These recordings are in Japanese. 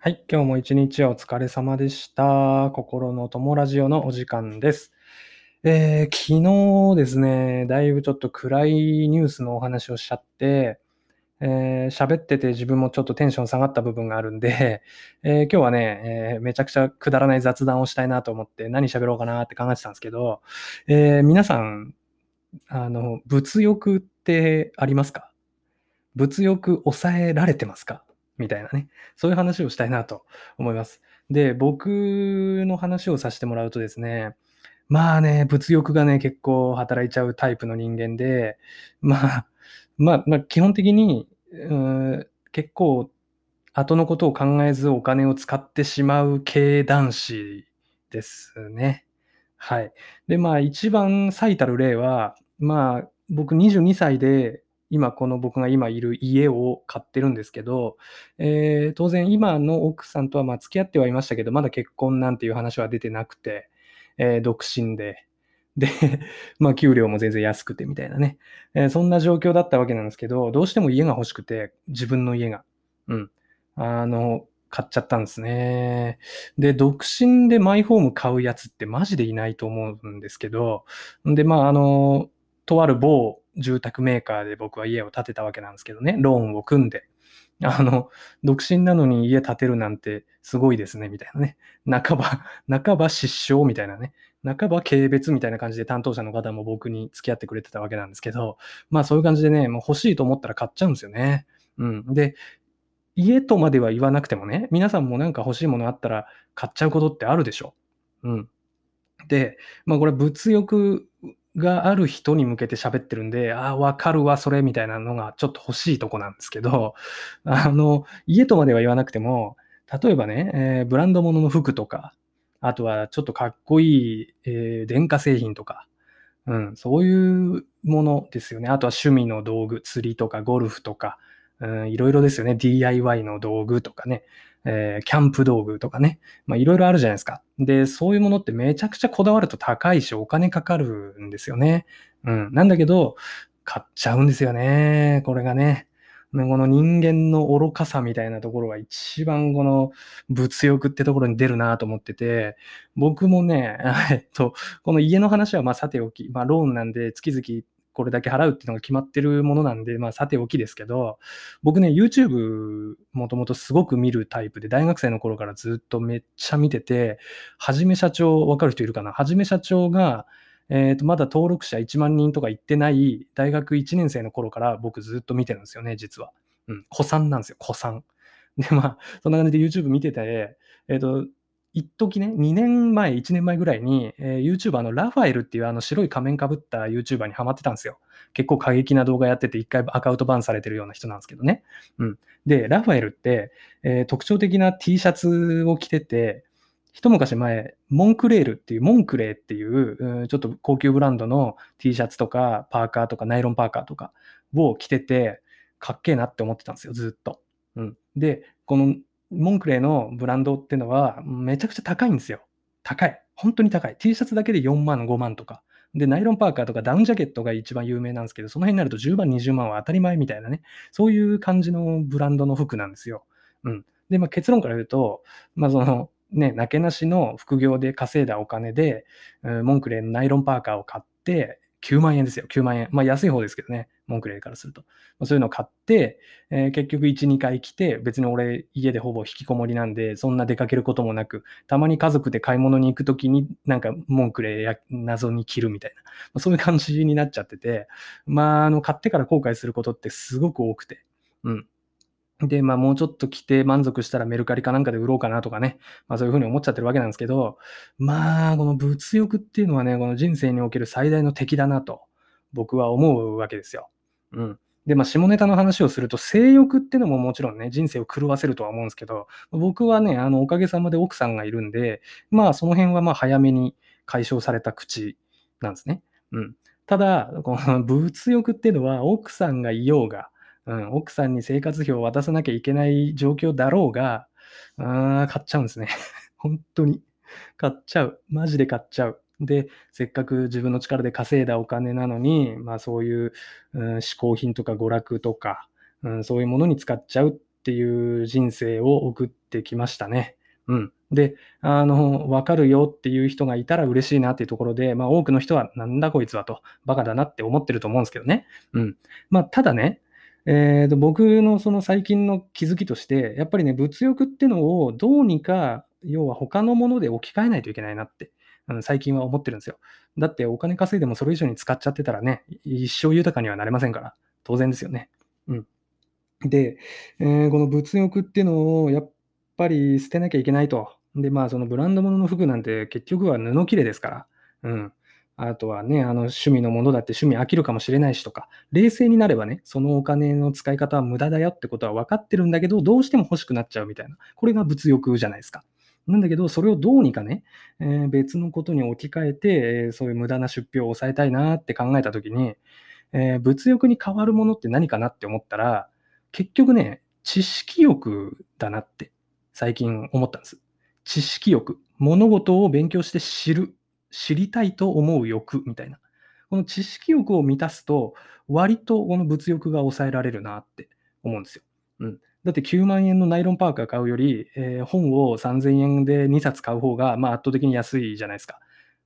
はい、今日も一日お疲れ様でした。心の友ラジオのお時間です。えー、昨日ですね、だいぶちょっと暗いニュースのお話をしちゃって、えー、喋ってて自分もちょっとテンション下がった部分があるんで、えー、今日はね、えー、めちゃくちゃくだらない雑談をしたいなと思って何喋ろうかなって考えてたんですけど、え皆さん、あの、物欲ってありますか？物欲抑えられてますか？みたいなね、そういう話をしたいなと思います。で、僕の話をさせてもらうとですね、まあね、物欲がね、結構働いちゃうタイプの人間で、まあ、まあ、まあ、基本的に、う結構、後のことを考えずお金を使ってしまう系男子ですね。はい。で、まあ、一番最たる例は、まあ、僕22歳で今この僕が今いる家を買ってるんですけど、えー、当然今の奥さんとはまあ付き合ってはいましたけど、まだ結婚なんていう話は出てなくて、えー、独身で、で、まあ給料も全然安くてみたいなね、えー、そんな状況だったわけなんですけど、どうしても家が欲しくて、自分の家が。うん。あの、買っちゃったんですね。で、独身でマイホーム買うやつってマジでいないと思うんですけど、で、まあ、あの、とある某住宅メーカーで僕は家を建てたわけなんですけどね、ローンを組んで。あの、独身なのに家建てるなんてすごいですね、みたいなね。半ば、半ば失笑みたいなね。半ば軽蔑みたいな感じで担当者の方も僕に付き合ってくれてたわけなんですけど、まあそういう感じでね、もう欲しいと思ったら買っちゃうんですよね。うん。で、家とまでは言わなくてもね、皆さんもなんか欲しいものあったら買っちゃうことってあるでしょ。うん。で、まあこれ物欲がある人に向けて喋ってるんで、ああ、わかるわ、それみたいなのがちょっと欲しいとこなんですけど、あの、家とまでは言わなくても、例えばね、えー、ブランド物のの服とか、あとはちょっとかっこいい、えー、電化製品とか、うん、そういうものですよね。あとは趣味の道具、釣りとかゴルフとか、うん、いろいろですよね。DIY の道具とかね。えー、キャンプ道具とかね、まあいろいろあるじゃないですか。で、そういうものってめちゃくちゃこだわると高いし、お金かかるんですよね。うん。なんだけど、買っちゃうんですよね。これがね。この人間の愚かさみたいなところが一番この物欲ってところに出るなと思ってて、僕もね、えっと、この家の話はまあさておき、まあローンなんで月々これだけ払うっていうのが決まってるものなんで、まあ、さておきですけど、僕ね、YouTube もともとすごく見るタイプで、大学生の頃からずっとめっちゃ見てて、はじめ社長、わかる人いるかな？はじめ社長が、えっ、ー、と、まだ登録者1万人とか行ってない大学1年生の頃から僕ずっと見てるんですよね、実は。うん、古参なんですよ、古参。で、まあ、そんな感じで YouTube 見てて、えっ、ー、と、一時ね、2年前、1年前ぐらいに、えー、YouTuber のラファエルっていうあの白い仮面かぶった YouTuber にハマってたんですよ。結構過激な動画やってて、一回アカウントバンされてるような人なんですけどね。うん。で、ラファエルって、えー、特徴的な T シャツを着てて、一昔前、モンクレールっていう、モンクレーっていう、ちょっと高級ブランドの T シャツとか、パーカーとか、ナイロンパーカーとかを着てて、かっけえなって思ってたんですよ、ずっと。うん。で、このモンクレーのブランドっていうのはめちゃくちゃ高いんですよ。高い。本当に高い。T シャツだけで4万、5万とか。で、ナイロンパーカーとかダウンジャケットが一番有名なんですけど、その辺になると10万、20万は当たり前みたいなね、そういう感じのブランドの服なんですよ。うん。で、まあ、結論から言うと、まあ、その、ね、なけなしの副業で稼いだお金で、モンクレーのナイロンパーカーを買って、9万円ですよ、9万円。まあ安い方ですけどね、モンクレーからすると。そういうのを買って、えー、結局1、2回来て、別に俺家でほぼ引きこもりなんで、そんな出かけることもなく、たまに家族で買い物に行くときになんかモンクレーや謎に着るみたいな、ま、そういう感じになっちゃってて、まあ、あの、買ってから後悔することってすごく多くて、うん。で、まあもうちょっと着て満足したらメルカリかなんかで売ろうかなとかね。まあそういうふうに思っちゃってるわけなんですけど、まあこの物欲っていうのはね、この人生における最大の敵だなと僕は思うわけですよ。うん。で、まあ下ネタの話をすると性欲ってのももちろんね、人生を狂わせるとは思うんですけど、僕はね、あのおかげさまで奥さんがいるんで、まあその辺はまあ早めに解消された口なんですね。うん。ただ、この物欲っていうのは奥さんがいようが、うん、奥さんに生活費を渡さなきゃいけない状況だろうが、あ買っちゃうんですね。本当に。買っちゃう。マジで買っちゃう。で、せっかく自分の力で稼いだお金なのに、まあそういう、うん、嗜好品とか娯楽とか、うん、そういうものに使っちゃうっていう人生を送ってきましたね。うん。で、あの、わかるよっていう人がいたら嬉しいなっていうところで、まあ多くの人はなんだこいつはと、バカだなって思ってると思うんですけどね。うん。まあただね、えー、と僕のその最近の気づきとして、やっぱりね、物欲ってのをどうにか、要は他のもので置き換えないといけないなって、うん、最近は思ってるんですよ。だってお金稼いでもそれ以上に使っちゃってたらね、一生豊かにはなれませんから、当然ですよね。うん。で、えー、この物欲っていうのをやっぱり捨てなきゃいけないと。で、まあ、そのブランド物の服なんて結局は布切れですから。うん。あとはね、あの趣味のものだって趣味飽きるかもしれないしとか、冷静になればね、そのお金の使い方は無駄だよってことは分かってるんだけど、どうしても欲しくなっちゃうみたいな。これが物欲じゃないですか。なんだけど、それをどうにかね、えー、別のことに置き換えて、えー、そういう無駄な出費を抑えたいなって考えたときに、えー、物欲に変わるものって何かなって思ったら、結局ね、知識欲だなって最近思ったんです。知識欲。物事を勉強して知る。知りたいと思う欲みたいな。この知識欲を満たすと、割とこの物欲が抑えられるなって思うんですよ。うん。だって9万円のナイロンパーカー買うより、えー、本を3000円で2冊買う方が、まあ、圧倒的に安いじゃないですか。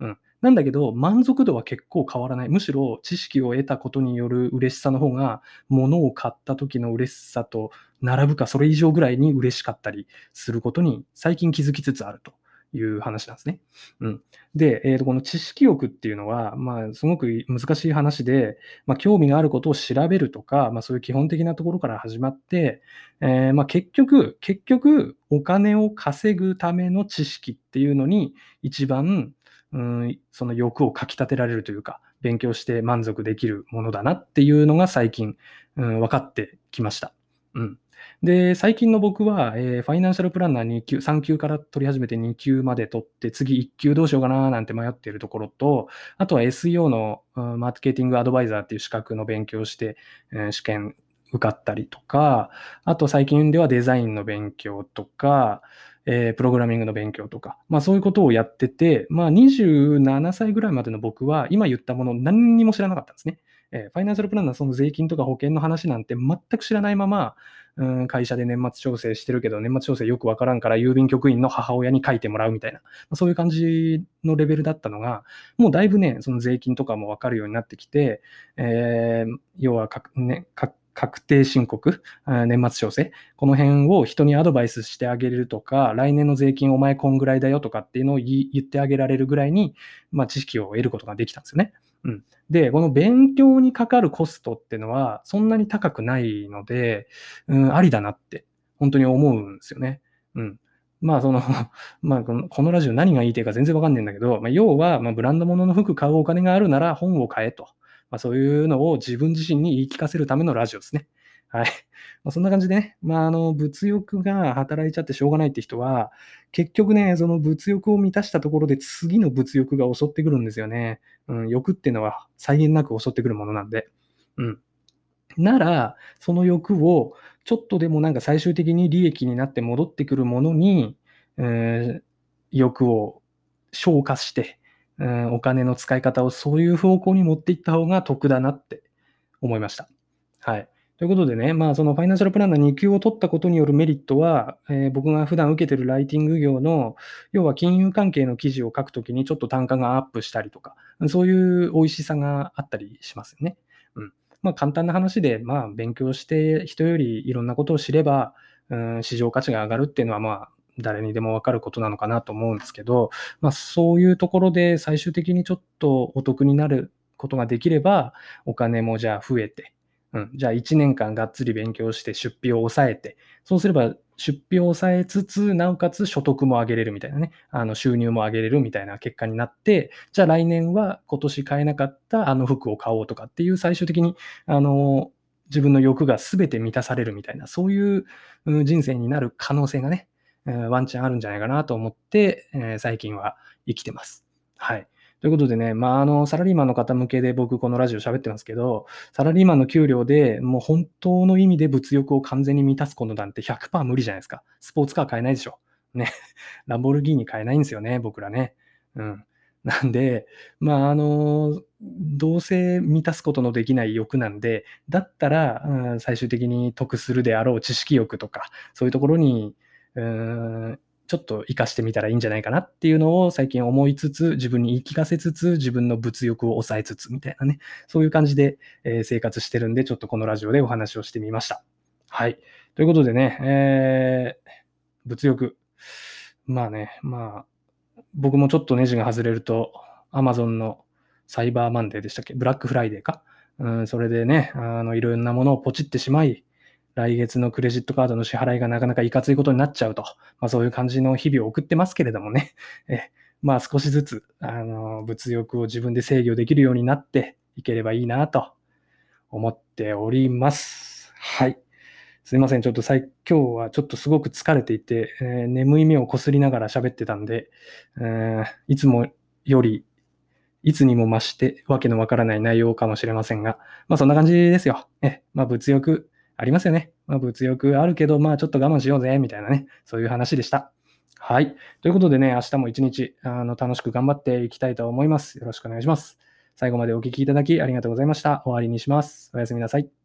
うん。なんだけど、満足度は結構変わらない。むしろ知識を得たことによる嬉しさの方が、物を買った時の嬉しさと並ぶか、それ以上ぐらいに嬉しかったりすることに最近気づきつつあると。いう話なんですね。うん、で、えーと、この知識欲っていうのは、まあ、すごく難しい話で、まあ、興味があることを調べるとか、まあ、そういう基本的なところから始まって、えー、まあ、結局、結局、お金を稼ぐための知識っていうのに一番うん、その欲をかき立てられるというか、勉強して満足できるものだなっていうのが最近、うん、分かってきました。うん。で、最近の僕は、えー、ファイナンシャルプランナー2級、3級から取り始めて2級まで取って、次1級どうしようかななんて迷っているところと、あとは SEO の、うん、マーケティングアドバイザーっていう資格の勉強して、うん、試験受かったりとか、あと最近ではデザインの勉強とか、えー、プログラミングの勉強とか、まあそういうことをやってて、まあ27歳ぐらいまでの僕は今言ったもの何にも知らなかったんですね。えー、ファイナンシャルプランナーその税金とか保険の話なんて全く知らないまま、うん、会社で年末調整してるけど、年末調整よくわからんから郵便局員の母親に書いてもらうみたいな、まあ、そういう感じのレベルだったのが、もうだいぶね、その税金とかもわかるようになってきて、えー、要はか、ね、か確定申告、年末調整、この辺を人にアドバイスしてあげるとか、来年の税金お前こんぐらいだよとかっていうのを言ってあげられるぐらいに、まあ、知識を得ることができたんですよね。うん、で、この勉強にかかるコストっていうのはそんなに高くないので、うん、ありだなって本当に思うんですよね。うん。まあ、その、まあこの、ラジオ何が言いたいか全然わかんないんだけど、まあ、要は、ま、ブランド物の服買うお金があるなら本を買えと。まあ、そういうのを自分自身に言い聞かせるためのラジオですね。はい。まあ、そんな感じでね、まあ、あの、物欲が働いちゃってしょうがないって人は、結局ね、その物欲を満たしたところで次の物欲が襲ってくるんですよね。うん、欲っていうのは際限なく襲ってくるものなんで。うん。なら、その欲をちょっとでもなんか最終的に利益になって戻ってくるものに、えー、欲を消化して、うん、お金の使い方をそういう方向に持っていった方が得だなって思いました。はい。ということでね、まあ、そのファイナンシャルプランナー2級を取ったことによるメリットは、えー、僕が普段受けてるライティング業の、要は金融関係の記事を書くときにちょっと単価がアップしたりとか、そういう美味しさがあったりしますよね。うん。まあ、簡単な話で、まあ、勉強して人よりいろんなことを知れば、うん、市場価値が上がるっていうのは、まあ、誰にでもわかることなのかなと思うんですけど、まあ、そういうところで最終的にちょっとお得になることができれば、お金もじゃあ増えて、うん、じゃあ1年間がっつり勉強して出費を抑えて、そうすれば出費を抑えつつ、なおかつ所得も上げれるみたいなね、あの収入も上げれるみたいな結果になって、じゃあ来年は今年買えなかったあの服を買おうとかっていう最終的に、あの、自分の欲が全て満たされるみたいな、そういう人生になる可能性がね、ワンチャンあるんじゃないかなと思って、え最近は生きてます。はい。ということでね、まあ、あの、サラリーマンの方向けで僕このラジオ喋ってますけど、サラリーマンの給料でもう本当の意味で物欲を完全に満たすことなんて100%無理じゃないですか。スポーツカー買えないでしょ。ね。ランボルギーニ買えないんですよね、僕らね。うん。なんで、まあ、あの、どうせ満たすことのできない欲なんで、だったら、うん、最終的に得するであろう知識欲とか、そういうところに、うーん、ちょっと活かしてみたらいいんじゃないかなっていうのを最近思いつつ、自分に言い聞かせつつ、自分の物欲を抑えつつみたいなね、そういう感じで、え生活してるんで、ちょっとこのラジオでお話をしてみました。はい。ということでね、えー物欲。まあね、まあ、僕もちょっとネジが外れると、Amazon のサイバーマンデーでしたっけ？ブラックフライデーか？うん、それでね、あの、いろんなものをポチってしまい、来月のクレジットカードの支払いがなかなかいかついことになっちゃうと、まあそういう感じの日々を送ってますけれどもね、えまあ少しずつ、あの、物欲を自分で制御できるようになっていければいいなと思っております。はい。すいません。ちょっと最今日はちょっとすごく疲れていて、えー眠い目をこすりながら喋ってたんで、えーいつもより、いつにも増してわけのわからない内容かもしれませんが、まあそんな感じですよ。え、まあ物欲ありますよね。まあ物欲あるけど、まあちょっと我慢しようぜ、みたいなね、そういう話でした。はい。ということでね、明日も一日あの楽しく頑張っていきたいと思います。よろしくお願いします。最後までお聴きいただきありがとうございました。終わりにします。おやすみなさい。